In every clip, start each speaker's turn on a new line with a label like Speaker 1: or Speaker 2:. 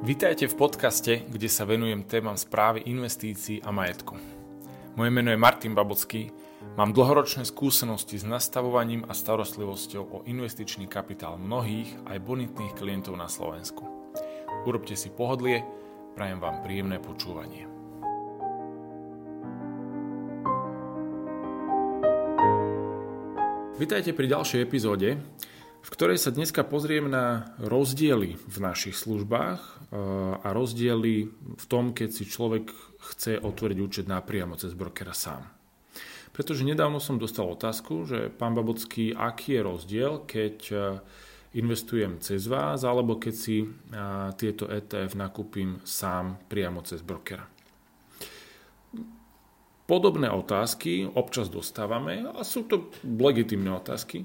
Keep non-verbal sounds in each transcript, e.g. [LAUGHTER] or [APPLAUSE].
Speaker 1: Vítajte v podcaste, kde sa venujem témam správy investícií a majetku. Moje meno je Martin Babocký, mám dlhoročné skúsenosti s nastavovaním a starostlivosťou o investičný kapitál mnohých aj bonitných klientov na Slovensku. Urobte si pohodlie, prajem vám príjemné počúvanie. Vítajte pri ďalšej epizóde, v ktorej sa dneska pozriem na rozdiely v našich službách eh, a rozdiely v tom, keď si človek chce otvoriť účet napriamo cez brokera sám. Pretože nedávno som dostal otázku, že pán Babocký, aký je rozdiel, keď eh, investujem cez vás, alebo keď si eh, tieto ETF nakúpim sám priamo cez brokera. Podobné otázky občas dostávame a sú to legitimné otázky.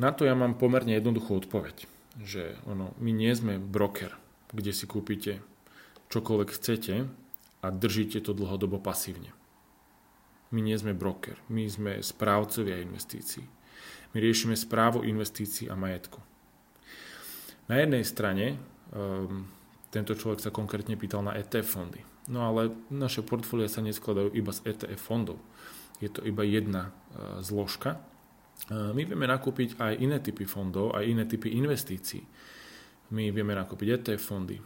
Speaker 1: Na to ja mám pomerne jednoduchú odpoveď, že ono, my nie sme broker, kde si kúpite čokoľvek chcete a držíte to dlhodobo pasívne. My nie sme broker, my sme správcovia investícií. My riešime správu investícií a majetku. Na jednej strane um, tento človek sa konkrétne pýtal na ETF fondy. No ale naše portfólia sa neskladajú iba z ETF fondov. Je to iba jedna uh, zložka my vieme nakúpiť aj iné typy fondov, aj iné typy investícií. My vieme nakúpiť ETF fondy,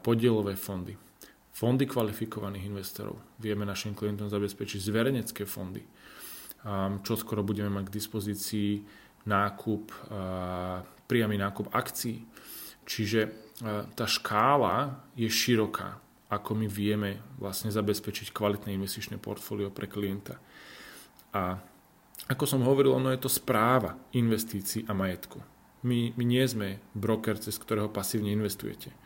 Speaker 1: podielové fondy, fondy kvalifikovaných investorov. Vieme našim klientom zabezpečiť zverejnecké fondy. Čo skoro budeme mať k dispozícii nákup, priamy nákup akcií. Čiže tá škála je široká, ako my vieme vlastne zabezpečiť kvalitné investičné portfólio pre klienta. A ako som hovoril, ono je to správa investícií a majetku. My, my nie sme broker, cez ktorého pasívne investujete. E,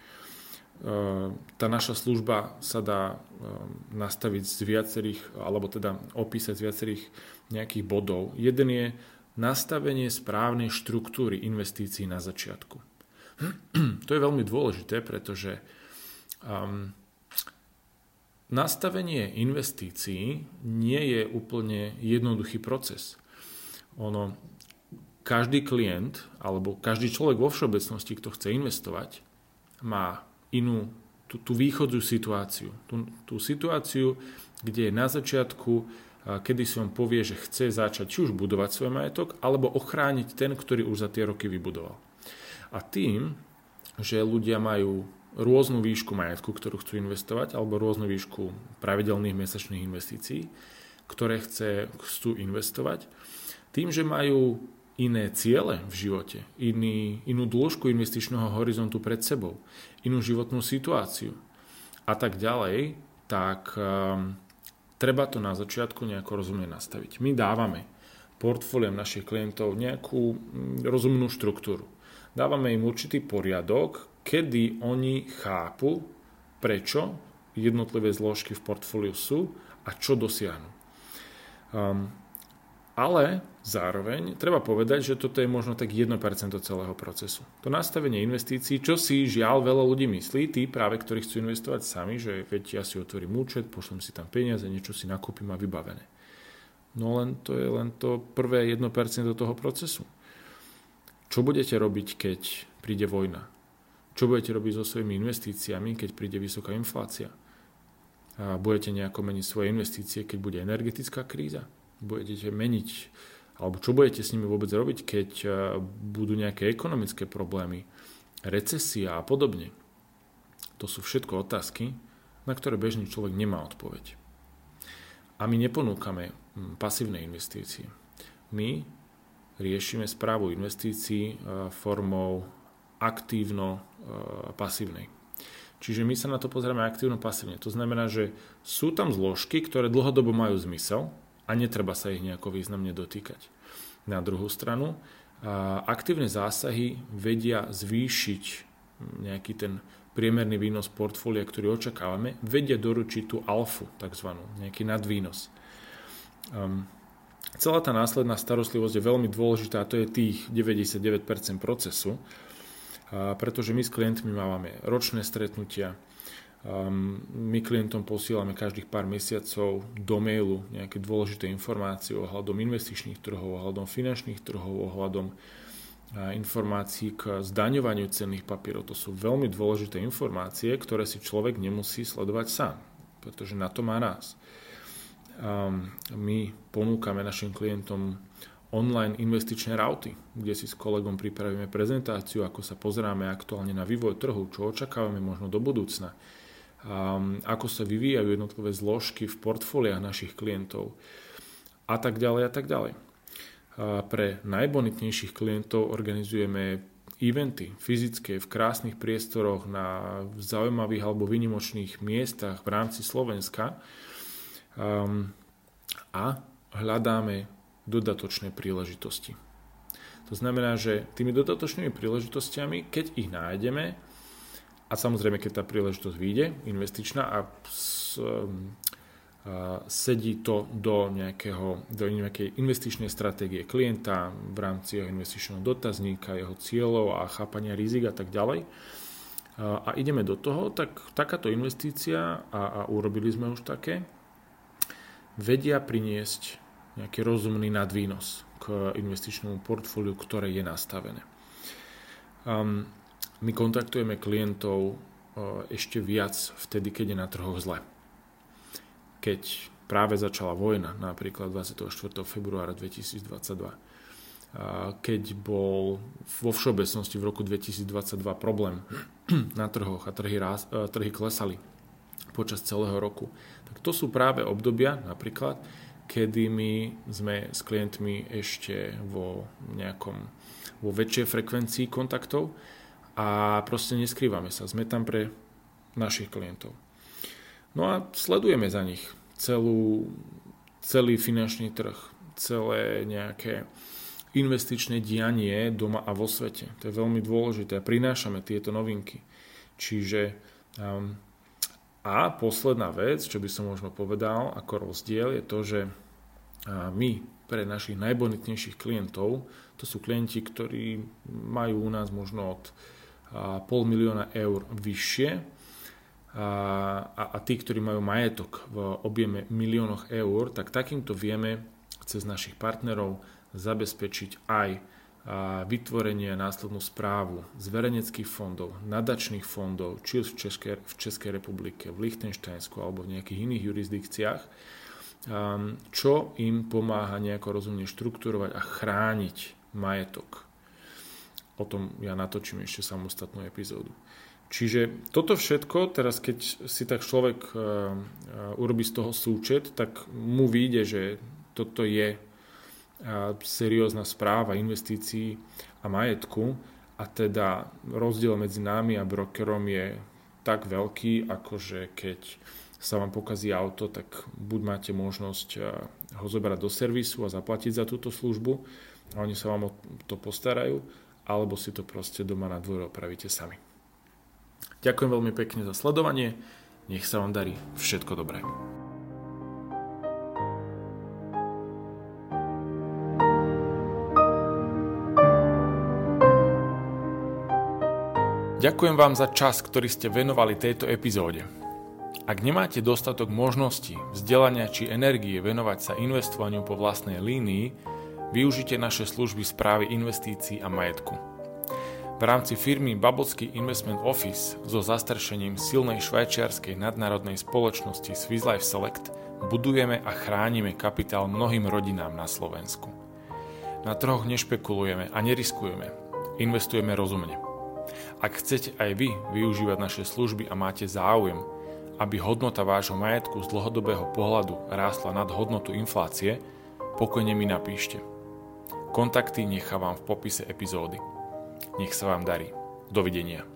Speaker 1: tá naša služba sa dá e, nastaviť z viacerých, alebo teda opísať z viacerých nejakých bodov. Jeden je nastavenie správnej štruktúry investícií na začiatku. [CLEARS THROAT] To je veľmi dôležité, pretože um, nastavenie investícií nie je úplne jednoduchý proces. Ono, každý klient alebo každý človek vo všeobecnosti, kto chce investovať, má inú tú, tú východzú situáciu. Tú, tú situáciu, kde je na začiatku, kedy si on povie, že chce začať či už budovať svoj majetok, alebo ochrániť ten, ktorý už za tie roky vybudoval. A tým, že ľudia majú rôznu výšku majetku, ktorú chcú investovať, alebo rôznu výšku pravidelných mesačných investícií, ktoré chce, chcú investovať. Tým, že majú iné ciele v živote, iný, inú dĺžku investičného horizontu pred sebou, inú životnú situáciu a tak ďalej, tak um, treba to na začiatku nejako rozumne nastaviť. My dávame portfóliom našich klientov nejakú mm, rozumnú štruktúru. Dávame im určitý poriadok, kedy oni chápu, prečo jednotlivé zložky v portfóliu sú a čo dosiahnu. Um, ale zároveň treba povedať, že toto je možno tak 1% celého procesu. To nastavenie investícií, čo si žiaľ veľa ľudí myslí, tí práve, ktorí chcú investovať sami, že veď ja si otvorím účet, pošlem si tam peniaze, niečo si nakúpim a vybavené. No len to je len to prvé 1% toho procesu. Čo budete robiť, keď príde vojna? Čo budete robiť so svojimi investíciami, keď príde vysoká inflácia? A budete nejako meniť svoje investície, keď bude energetická kríza? Budete meniť, alebo čo budete s nimi vôbec robiť, keď e, budú nejaké ekonomické problémy, recesia a podobne? To sú všetko otázky, na ktoré bežný človek nemá odpoveď. A my neponúkame hm, pasívne investície. My riešime správu investícií e, formou aktívno-pasívnej. Čiže my sa na to pozrieme aktívno-pasívne. To znamená, že sú tam zložky, ktoré dlhodobo majú zmysel a netreba sa ich nejako významne dotýkať. Na druhú stranu, aktívne zásahy vedia zvýšiť nejaký ten priemerný výnos portfólia, ktorý očakávame, vedia doručiť tú alfu, takzvanú, nejaký nadvýnos. Um, celá tá následná starostlivosť je veľmi dôležitá, a to je tých 99% procesu, pretože my s klientmi máme ročné stretnutia, my klientom posílame každých pár mesiacov do mailu nejaké dôležité informácie ohľadom investičných trhov, ohľadom finančných trhov, ohľadom informácií k zdaňovaniu cenných papierov. To sú veľmi dôležité informácie, ktoré si človek nemusí sledovať sám, pretože na to má nás. My ponúkame našim klientom online investičné rauty, kde si s kolegom pripravíme prezentáciu, ako sa pozeráme aktuálne na vývoj trhu, čo očakávame možno do budúcna, ako sa vyvíjajú jednotlivé zložky v portfóliách našich klientov a tak ďalej a tak ďalej. Pre najbonitnejších klientov organizujeme eventy fyzické v krásnych priestoroch na zaujímavých alebo vynimočných miestach v rámci Slovenska um, a hľadáme dodatočné príležitosti. To znamená, že tými dodatočnými príležitostiami, keď ich nájdeme, a samozrejme, keď tá príležitosť vyjde, investičná a s, um, sedí to do, nejakého, do nejakej investičnej stratégie klienta v rámci jeho investičného dotazníka, jeho cieľov a chápania rizik a tak ďalej. A ideme do toho, tak takáto investícia, a, a urobili sme už také, vedia priniesť nejaký rozumný nadvýnos k investičnému portfóliu, ktoré je nastavené. Um, my kontaktujeme klientov uh, ešte viac vtedy, keď je na trhoch zle keď práve začala vojna, napríklad 24. februára 2022, keď bol vo všeobecnosti v roku 2022 problém [CLEARS THROAT] na trhoch a trhy, raz, e, trhy klesali počas celého roku, tak to sú práve obdobia napríklad, kedy my sme s klientmi ešte vo nejakom vo väčšej frekvencii kontaktov a proste neskrývame sa. Sme tam pre našich klientov. No a sledujeme za nich celú, celý finančný trh, celé nejaké investičné dianie doma a vo svete. To je veľmi dôležité prinášame tieto novinky. Čiže um, a posledná vec, čo by som možno povedal ako rozdiel, je to, že my pre našich najbonitnejších klientov, to sú klienti, ktorí majú u nás možno od pol milióna eur vyššie, a, a, a tí, ktorí majú majetok v objeme miliónoch eur, tak takýmto vieme cez našich partnerov zabezpečiť aj vytvorenie a následnú správu zverejneckých fondov, nadačných fondov, či už v Českej, v Českej republike, v Lichtensteinsku alebo v nejakých iných jurisdikciách, čo im pomáha nejako rozumne štrukturovať a chrániť majetok. O tom ja natočím ešte samostatnú epizódu. Čiže toto všetko, teraz keď si tak človek uh, uh, urobí z toho súčet, tak mu vyjde, že toto je seriózna správa investícií a majetku a teda rozdiel medzi nami a brokerom je tak veľký, ako že keď sa vám pokazí auto, tak buď máte možnosť ho zobrať do servisu a zaplatiť za túto službu a oni sa vám o to postarajú, alebo si to proste doma na dvore opravíte sami. Ďakujem veľmi pekne za sledovanie, nech sa vám darí všetko dobré. Ďakujem vám za čas, ktorý ste venovali tejto epizóde. Ak nemáte dostatok možností, vzdelania či energie venovať sa investovaniu po vlastnej línii, využite naše služby správy investícií a majetku. V rámci firmy Babelsky Investment Office so zastrešením silnej švajčiarskej nadnárodnej spoločnosti Swiss Life Select budujeme a chránime kapitál mnohým rodinám na Slovensku. Na trhoch nešpekulujeme a neriskujeme. Investujeme rozumne. Ak chcete aj vy využívať naše služby a máte záujem, aby hodnota vášho majetku z dlhodobého pohľadu rástla nad hodnotu inflácie, pokojne mi napíšte. Kontakty nechávam v popise epizódy. Nech sa vám darí. Dovidenia.